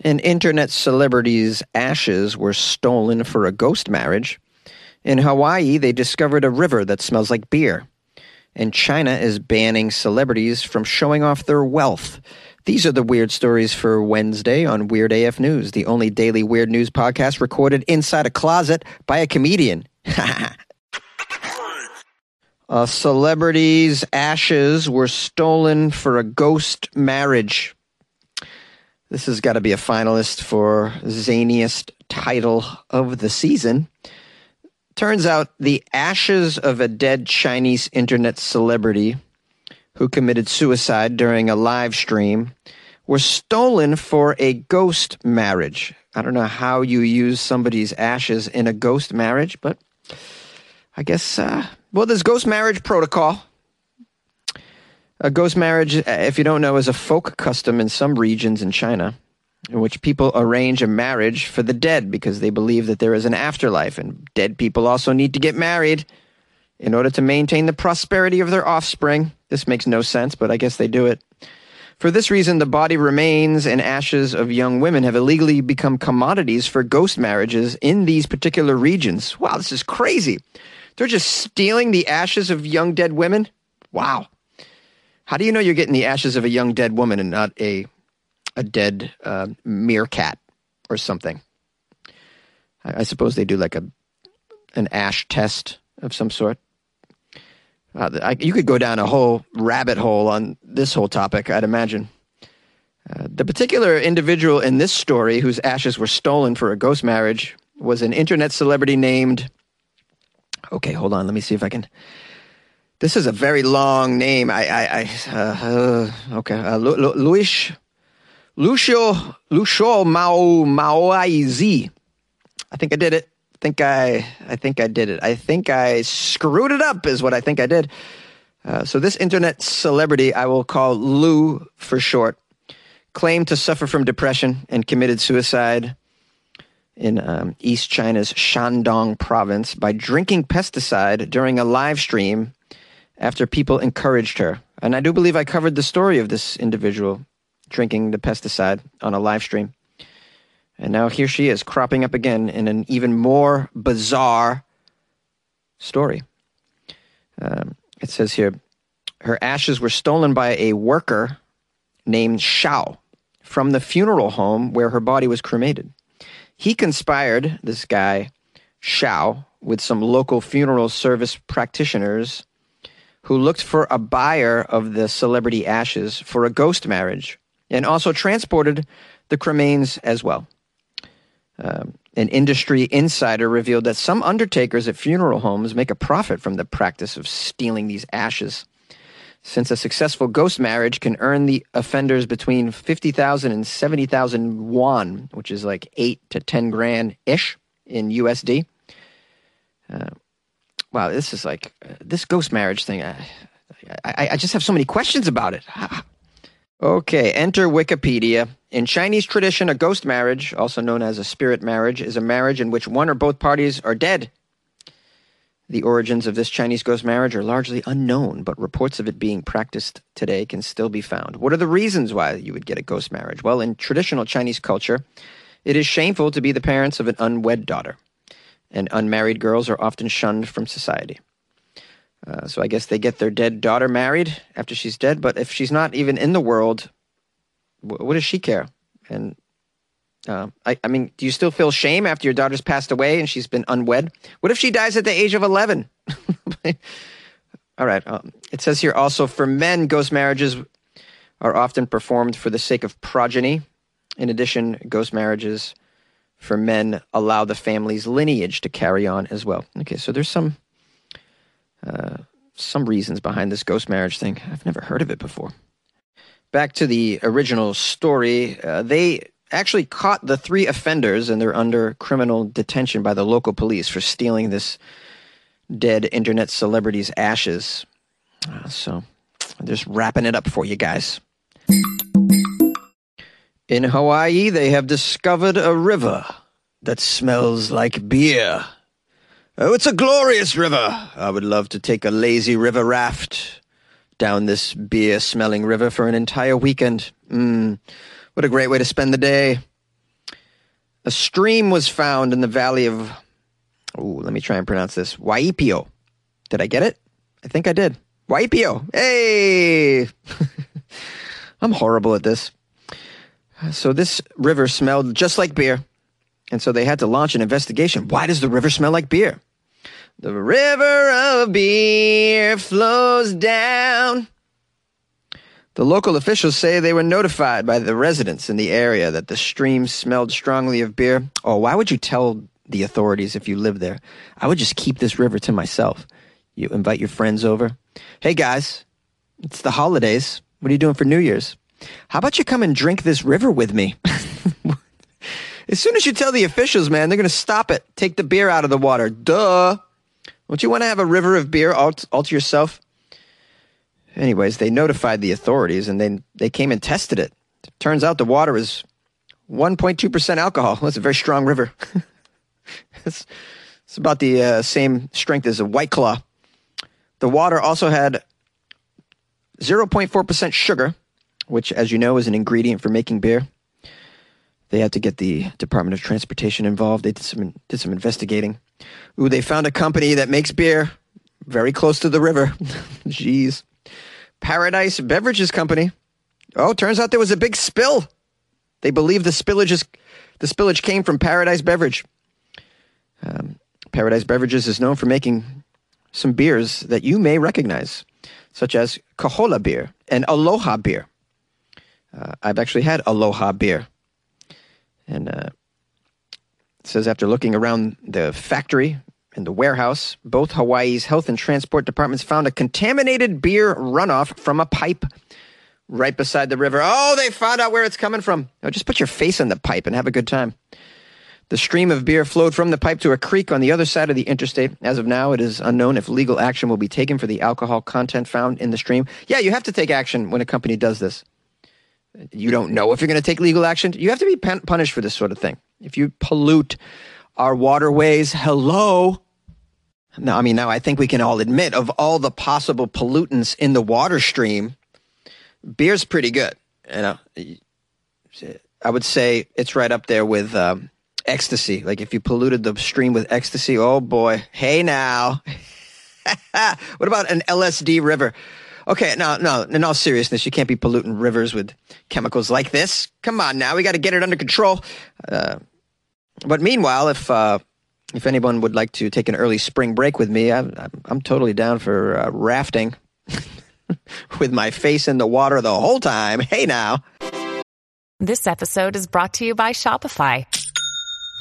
An internet celebrity's ashes were stolen for a ghost marriage. In Hawaii, they discovered a river that smells like beer. And China is banning celebrities from showing off their wealth. These are the weird stories for Wednesday on Weird AF News, the only daily weird news podcast recorded inside a closet by a comedian. Uh, a celebrity's ashes were stolen for a ghost marriage. This has got to be a finalist for zaniest title of the season. Turns out the ashes of a dead Chinese internet celebrity who committed suicide during a live stream were stolen for a ghost marriage. I don't know how you use somebody's ashes in a ghost marriage, but I guess, uh, well, there's ghost marriage protocol. A ghost marriage, uh, if you don't know, is a folk custom in some regions in China in which people arrange a marriage for the dead because they believe that there is an afterlife and dead people also need to get married in order to maintain the prosperity of their offspring. This makes no sense, but I guess they do it. For this reason, the body remains and ashes of young women have illegally become commodities for ghost marriages in these particular regions. Wow, this is crazy. They're just stealing the ashes of young dead women? Wow. How do you know you're getting the ashes of a young dead woman and not a a dead uh, meerkat or something? I, I suppose they do like a an ash test of some sort. Uh, I, you could go down a whole rabbit hole on this whole topic, I'd imagine. Uh, the particular individual in this story whose ashes were stolen for a ghost marriage was an internet celebrity named. Okay, hold on. Let me see if I can. This is a very long name. I, I, I uh, okay. Uh, Lu, Lu, Luis, Lucio, Lucio Mao Maoizi. I think I did it I think I, I think I did it. I think I screwed it up, is what I think I did. Uh, so this internet celebrity, I will call Lou for short, claimed to suffer from depression and committed suicide in um, East China's Shandong province by drinking pesticide during a live stream after people encouraged her. And I do believe I covered the story of this individual drinking the pesticide on a live stream. And now here she is, cropping up again in an even more bizarre story. Um, it says here her ashes were stolen by a worker named Shao from the funeral home where her body was cremated. He conspired, this guy, Shao, with some local funeral service practitioners who looked for a buyer of the celebrity ashes for a ghost marriage and also transported the cremains as well. Um, an industry insider revealed that some undertakers at funeral homes make a profit from the practice of stealing these ashes. Since a successful ghost marriage can earn the offenders between 50,000 and 70,000 won, which is like 8 to 10 grand ish in USD. Uh, wow, this is like, uh, this ghost marriage thing, I, I, I just have so many questions about it. Okay, enter Wikipedia. In Chinese tradition, a ghost marriage, also known as a spirit marriage, is a marriage in which one or both parties are dead. The origins of this Chinese ghost marriage are largely unknown, but reports of it being practiced today can still be found. What are the reasons why you would get a ghost marriage? Well, in traditional Chinese culture, it is shameful to be the parents of an unwed daughter, and unmarried girls are often shunned from society. Uh, so I guess they get their dead daughter married after she's dead. But if she's not even in the world, wh- what does she care? And uh, I, I mean, do you still feel shame after your daughter's passed away and she's been unwed? What if she dies at the age of 11? All right. Um, it says here also for men, ghost marriages are often performed for the sake of progeny. In addition, ghost marriages for men allow the family's lineage to carry on as well. Okay, so there's some uh, some reasons behind this ghost marriage thing. I've never heard of it before. Back to the original story, uh, they actually caught the three offenders and they're under criminal detention by the local police for stealing this dead internet celebrity's ashes. Uh, so I'm just wrapping it up for you guys. In Hawaii, they have discovered a river that smells like beer. Oh, it's a glorious river. I would love to take a lazy river raft down this beer smelling river for an entire weekend. Mmm, what a great way to spend the day. a stream was found in the valley of. Oh, let me try and pronounce this. Waipio. Did I get it? I think I did. Waipio. Hey! I'm horrible at this. So this river smelled just like beer. And so they had to launch an investigation. Why does the river smell like beer? The river of beer flows down. The local officials say they were notified by the residents in the area that the stream smelled strongly of beer. Oh, why would you tell the authorities if you live there? I would just keep this river to myself. You invite your friends over. Hey guys, it's the holidays. What are you doing for New Year's? How about you come and drink this river with me? as soon as you tell the officials, man, they're going to stop it. Take the beer out of the water. Duh. Don't you want to have a river of beer all, all to yourself? Anyways, they notified the authorities and then they came and tested it. Turns out the water is 1.2% alcohol. That's a very strong river. it's, it's, about the uh, same strength as a White Claw. The water also had 0.4% sugar, which, as you know, is an ingredient for making beer. They had to get the Department of Transportation involved. They did some did some investigating. Ooh, they found a company that makes beer very close to the river. Jeez. Paradise Beverages Company. Oh, turns out there was a big spill. They believe the spillage is the spillage came from Paradise Beverage. Um, Paradise Beverages is known for making some beers that you may recognize, such as Kahola beer and Aloha beer. Uh, I've actually had Aloha beer. And uh, it says after looking around the factory and the warehouse, both Hawaii's health and transport departments found a contaminated beer runoff from a pipe right beside the river. Oh, they found out where it's coming from. Oh, just put your face in the pipe and have a good time. The stream of beer flowed from the pipe to a creek on the other side of the interstate. As of now, it is unknown if legal action will be taken for the alcohol content found in the stream. Yeah, you have to take action when a company does this. You don't know if you're going to take legal action. You have to be punished for this sort of thing. If you pollute our waterways, hello. Now, I mean, now I think we can all admit of all the possible pollutants in the water stream, beer's pretty good. You know, I would say it's right up there with um, ecstasy. Like if you polluted the stream with ecstasy, oh boy, hey now. what about an LSD river? Okay, no, no, in all seriousness, you can't be polluting rivers with chemicals like this. Come on now, we got to get it under control. Uh, but meanwhile, if uh, if anyone would like to take an early spring break with me, I'm, I'm totally down for uh, rafting with my face in the water the whole time. Hey now. This episode is brought to you by Shopify.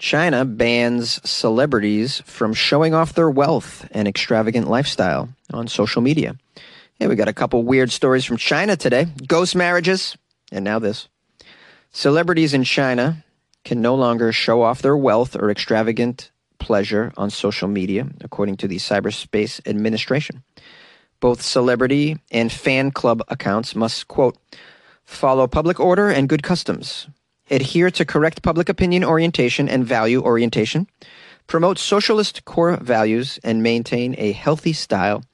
China bans celebrities from showing off their wealth and extravagant lifestyle on social media. Yeah, we got a couple weird stories from China today. Ghost marriages, and now this. Celebrities in China can no longer show off their wealth or extravagant pleasure on social media, according to the Cyberspace Administration. Both celebrity and fan club accounts must, quote, follow public order and good customs, adhere to correct public opinion orientation and value orientation, promote socialist core values, and maintain a healthy style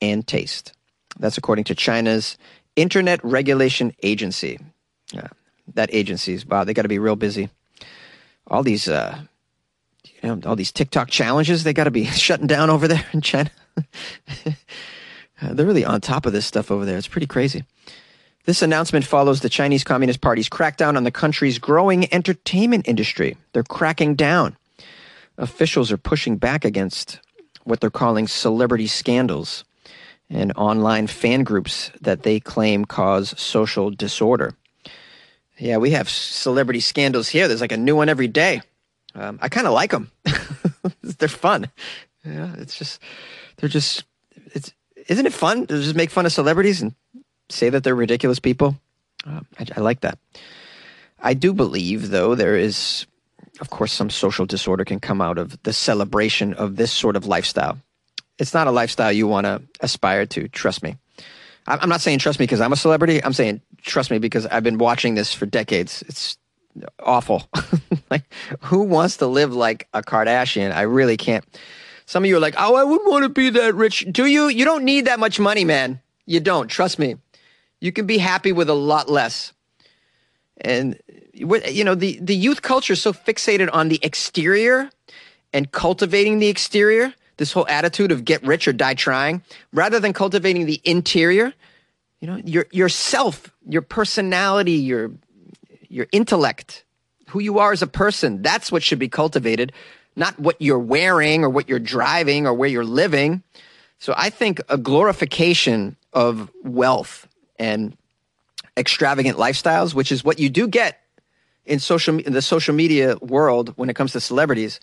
and taste. That's according to China's Internet Regulation Agency. Uh, that agency's wow, they got to be real busy. All these, uh, you know, all these TikTok challenges, they got to be shutting down over there in China. They're really on top of this stuff over there. It's pretty crazy. This announcement follows the Chinese Communist Party's crackdown on the country's growing entertainment industry. They're cracking down. Officials are pushing back against what they're calling celebrity scandals and online fan groups that they claim cause social disorder. Yeah, we have celebrity scandals here. There's like a new one every day. Um, I kind of like them. they're fun. Yeah, it's just they're just it's isn't it fun to just make fun of celebrities and say that they're ridiculous people. Uh, I, I, like that. I do believe, though, there is of course, some social disorder can come out of the celebration of this sort of lifestyle. It's not a lifestyle you want to aspire to, trust me. I'm not saying trust me because I'm a celebrity. I'm saying trust me because I've been watching this for decades. It's awful. like, who wants to live like a Kardashian? I really can't. Some of you are like, oh, I wouldn't want to be that rich. Do you? You don't need that much money, man. You don't. Trust me. You can be happy with a lot less. And you know the the youth culture is so fixated on the exterior and cultivating the exterior. This whole attitude of get rich or die trying, rather than cultivating the interior. You know, your yourself, your personality, your your intellect, who you are as a person. That's what should be cultivated, not what you're wearing or what you're driving or where you're living. So I think a glorification of wealth and extravagant lifestyles, which is what you do get in social in the social media world when it comes to celebrities,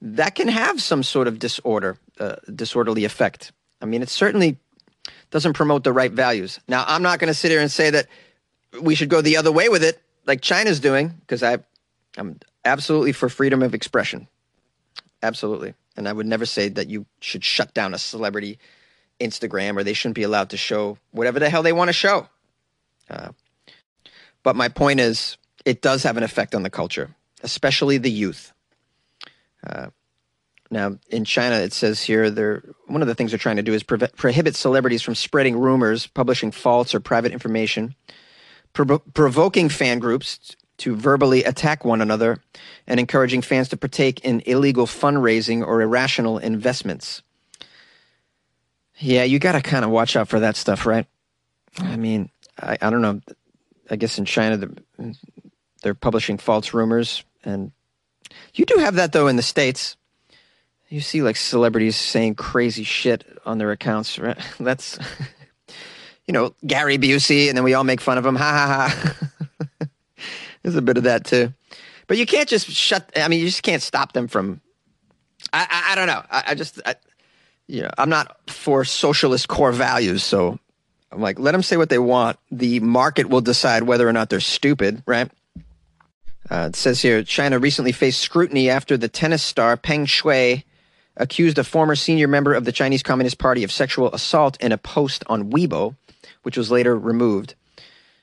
that can have some sort of disorder, uh, disorderly effect. I mean, it certainly doesn't promote the right values. Now, I'm not going to sit here and say that we should go the other way with it, like China's doing, because I, I'm absolutely for freedom of expression, absolutely, and I would never say that you should shut down a celebrity Instagram or they shouldn't be allowed to show whatever the hell they want to show. Uh, but my point is, it does have an effect on the culture, especially the youth. Uh, now, in China, it says here they're one of the things they're trying to do is pre- prohibit celebrities from spreading rumors, publishing false or private information, provoking fan groups to verbally attack one another, and encouraging fans to partake in illegal fundraising or irrational investments. Yeah, you got to kind of watch out for that stuff, right? I mean, I, I don't know. I guess in China, they're, they're publishing false rumors. And you do have that, though, in the States. You see, like, celebrities saying crazy shit on their accounts, right? That's, you know, Gary Busey, and then we all make fun of him. Ha ha ha. There's a bit of that, too. But you can't just shut, I mean, you just can't stop them from, I, I, I don't know. I, I just, you know, I'm not for socialist core values, so I'm like, let them say what they want. The market will decide whether or not they're stupid, right? Uh, it says here China recently faced scrutiny after the tennis star Peng Shuai accused a former senior member of the Chinese Communist Party of sexual assault in a post on Weibo, which was later removed.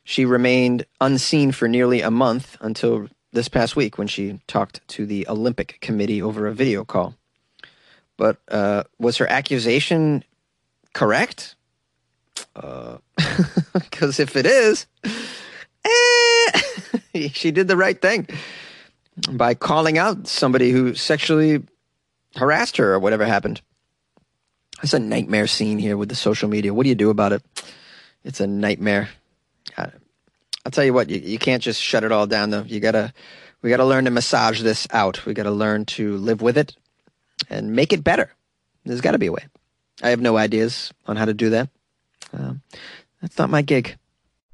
She remained unseen for nearly a month until this past week when she talked to the Olympic Committee over a video call. But uh, was her accusation correct? Because uh, if it is, eh, she did the right thing by calling out somebody who sexually harassed her or whatever happened. It's a nightmare scene here with the social media. What do you do about it? It's a nightmare. I'll tell you what, you, you can't just shut it all down though. You gotta, we gotta learn to massage this out. We gotta learn to live with it and make it better. There's got to be a way. I have no ideas on how to do that. Um, that's not my gig.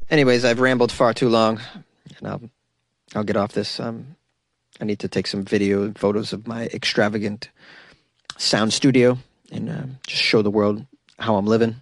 Anyways, I've rambled far too long, and I'll I'll get off this. Um, I need to take some video photos of my extravagant sound studio and uh, just show the world how I'm living.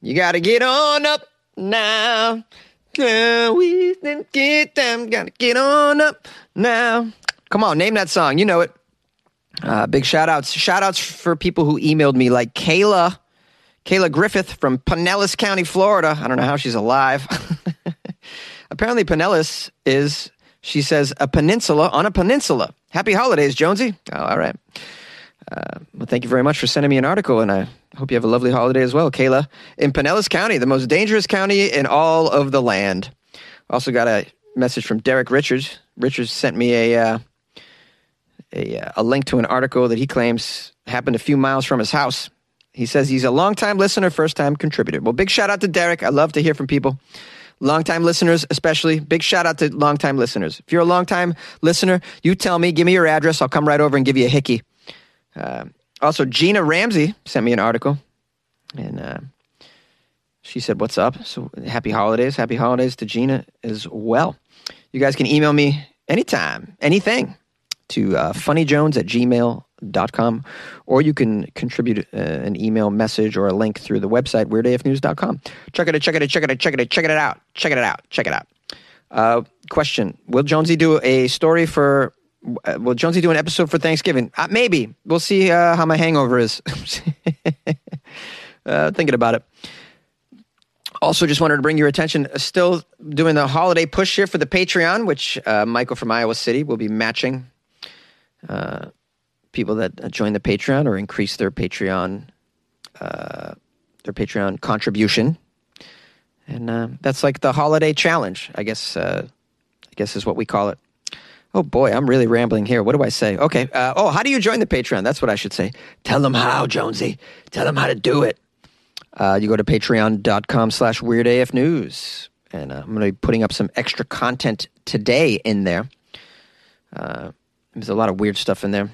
You gotta get on up now. we didn't get them. Gotta get on up now. Come on, name that song. You know it. Uh, big shout outs. Shout outs for people who emailed me, like Kayla, Kayla Griffith from Pinellas County, Florida. I don't know how she's alive. Apparently, Pinellas is, she says, a peninsula on a peninsula. Happy holidays, Jonesy. Oh, all right. Uh, well, thank you very much for sending me an article, and I hope you have a lovely holiday as well, Kayla. In Pinellas County, the most dangerous county in all of the land. Also got a message from Derek Richards. Richards sent me a uh, a, uh, a link to an article that he claims happened a few miles from his house. He says he's a long-time listener, first-time contributor. Well, big shout out to Derek. I love to hear from people. Longtime listeners, especially, big shout out to longtime listeners. If you're a longtime listener, you tell me, give me your address. I'll come right over and give you a hickey. Uh, also, Gina Ramsey sent me an article, and uh, she said, What's up? So, happy holidays. Happy holidays to Gina as well. You guys can email me anytime, anything to uh, funnyjones at gmail.com, or you can contribute uh, an email message or a link through the website, weirdafnews.com. Check it out, check it out, check it out, check it out, check it out, check it out, check it out. Uh, question Will Jonesy do a story for, will Jonesy do an episode for Thanksgiving? Uh, maybe. We'll see uh, how my hangover is. uh, thinking about it. Also, just wanted to bring your attention. uh, Still doing the holiday push here for the Patreon, which uh, Michael from Iowa City will be matching uh, people that uh, join the Patreon or increase their Patreon uh, their Patreon contribution, and uh, that's like the holiday challenge. I guess uh, I guess is what we call it. Oh boy, I'm really rambling here. What do I say? Okay. Uh, oh, how do you join the Patreon? That's what I should say. Tell them how, Jonesy. Tell them how to do it. Uh, you go to patreon.com slash weirdafnews. And uh, I'm going to be putting up some extra content today in there. Uh, there's a lot of weird stuff in there.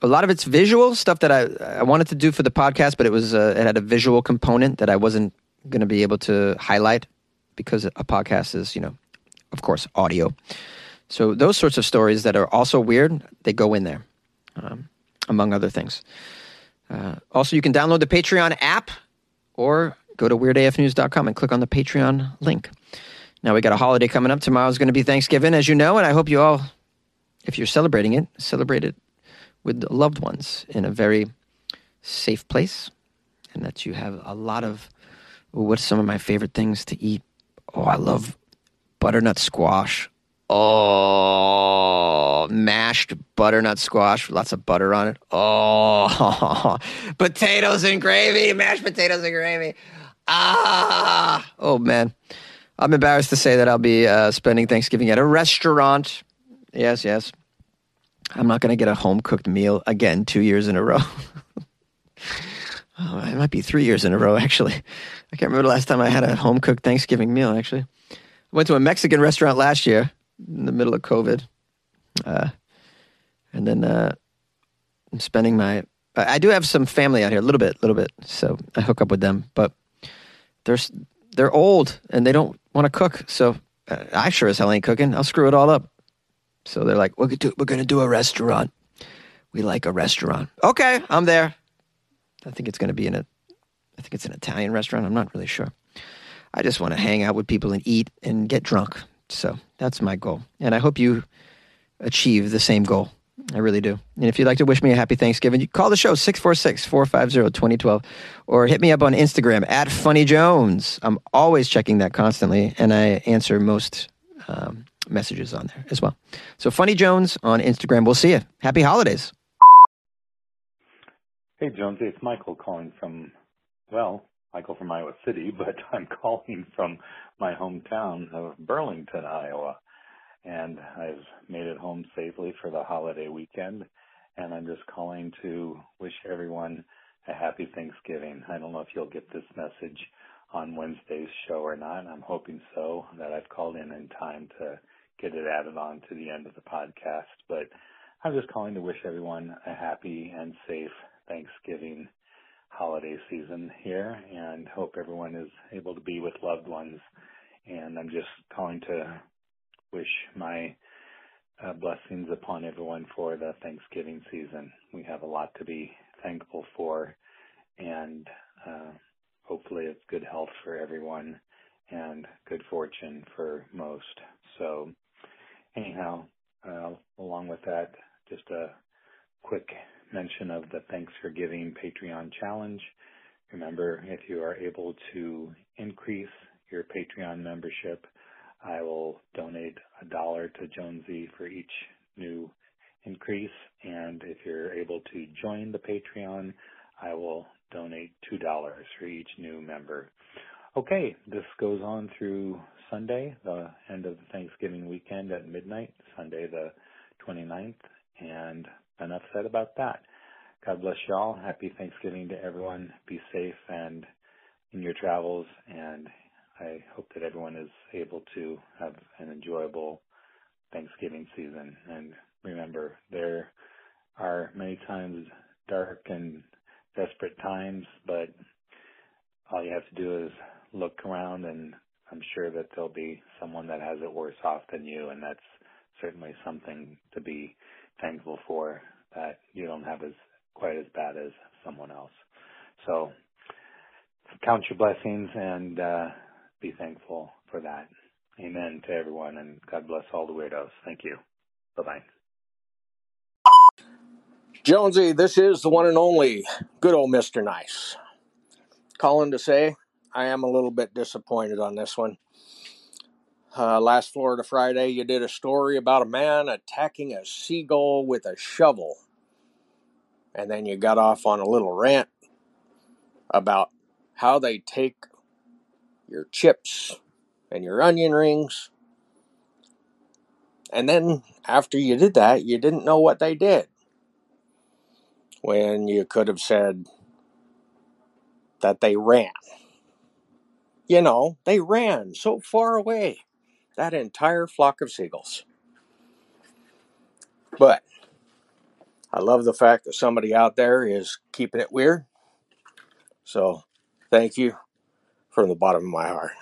A lot of it's visual stuff that I, I wanted to do for the podcast, but it was uh, it had a visual component that I wasn't going to be able to highlight because a podcast is, you know, of course, audio. So those sorts of stories that are also weird, they go in there, um, among other things. Uh, also, you can download the Patreon app or go to weirdafnews.com and click on the Patreon link. Now we got a holiday coming up. Tomorrow's going to be Thanksgiving, as you know, and I hope you all, if you're celebrating it, celebrate it with loved ones in a very safe place, and that you have a lot of. What's some of my favorite things to eat? Oh, I love butternut squash. Oh, mashed butternut squash, with lots of butter on it. Oh, potatoes and gravy, mashed potatoes and gravy. Ah, oh man. I'm embarrassed to say that I'll be uh, spending Thanksgiving at a restaurant. Yes, yes. I'm not going to get a home cooked meal again two years in a row. oh, it might be three years in a row, actually. I can't remember the last time I had a home cooked Thanksgiving meal, actually. I went to a Mexican restaurant last year in the middle of COVID. Uh, and then uh, I'm spending my. I do have some family out here, a little bit, a little bit. So I hook up with them, but they're they're old and they don't want to cook. So uh, I sure as hell ain't cooking. I'll screw it all up. So they're like, we're gonna do, we're gonna do a restaurant. We like a restaurant. Okay, I'm there. I think it's gonna be in a. I think it's an Italian restaurant. I'm not really sure. I just want to hang out with people and eat and get drunk. So that's my goal. And I hope you achieve the same goal. I really do. And if you'd like to wish me a happy Thanksgiving, you call the show 646 450 2012 or hit me up on Instagram at Funny Jones. I'm always checking that constantly and I answer most um, messages on there as well. So Funny Jones on Instagram. We'll see you. Happy holidays. Hey, Jonesy, it's Michael calling from, well, Michael from Iowa City, but I'm calling from my hometown of Burlington, Iowa. And I've made it home safely for the holiday weekend. And I'm just calling to wish everyone a happy Thanksgiving. I don't know if you'll get this message on Wednesday's show or not. I'm hoping so, that I've called in in time to get it added on to the end of the podcast. But I'm just calling to wish everyone a happy and safe Thanksgiving holiday season here and hope everyone is able to be with loved ones. And I'm just calling to wish my uh, blessings upon everyone for the Thanksgiving season. We have a lot to be thankful for, and uh, hopefully it's good health for everyone and good fortune for most. So, anyhow, uh, along with that, just a quick mention of the Thanks for Giving Patreon challenge. Remember, if you are able to increase your Patreon membership, I will donate a dollar to Jonesy for each new increase. And if you're able to join the Patreon, I will donate $2 for each new member. Okay, this goes on through Sunday, the end of the Thanksgiving weekend at midnight, Sunday the 29th. And enough said about that. God bless y'all. Happy Thanksgiving to everyone. Be safe and in your travels, and I hope that everyone is able to have an enjoyable Thanksgiving season. And remember, there are many times dark and desperate times, but all you have to do is look around and I'm sure that there'll be someone that has it worse off than you and that's certainly something to be thankful for that you don't have as quite as bad as someone else. So count your blessings and uh, be thankful for that. Amen to everyone and God bless all the weirdos. Thank you. Bye bye. Jonesy, this is the one and only good old Mr. Nice. Calling to say I am a little bit disappointed on this one. Uh, last Florida Friday, you did a story about a man attacking a seagull with a shovel. And then you got off on a little rant about how they take your chips and your onion rings. And then after you did that, you didn't know what they did. When you could have said that they ran. You know, they ran so far away, that entire flock of seagulls. But I love the fact that somebody out there is keeping it weird. So thank you from the bottom of my heart.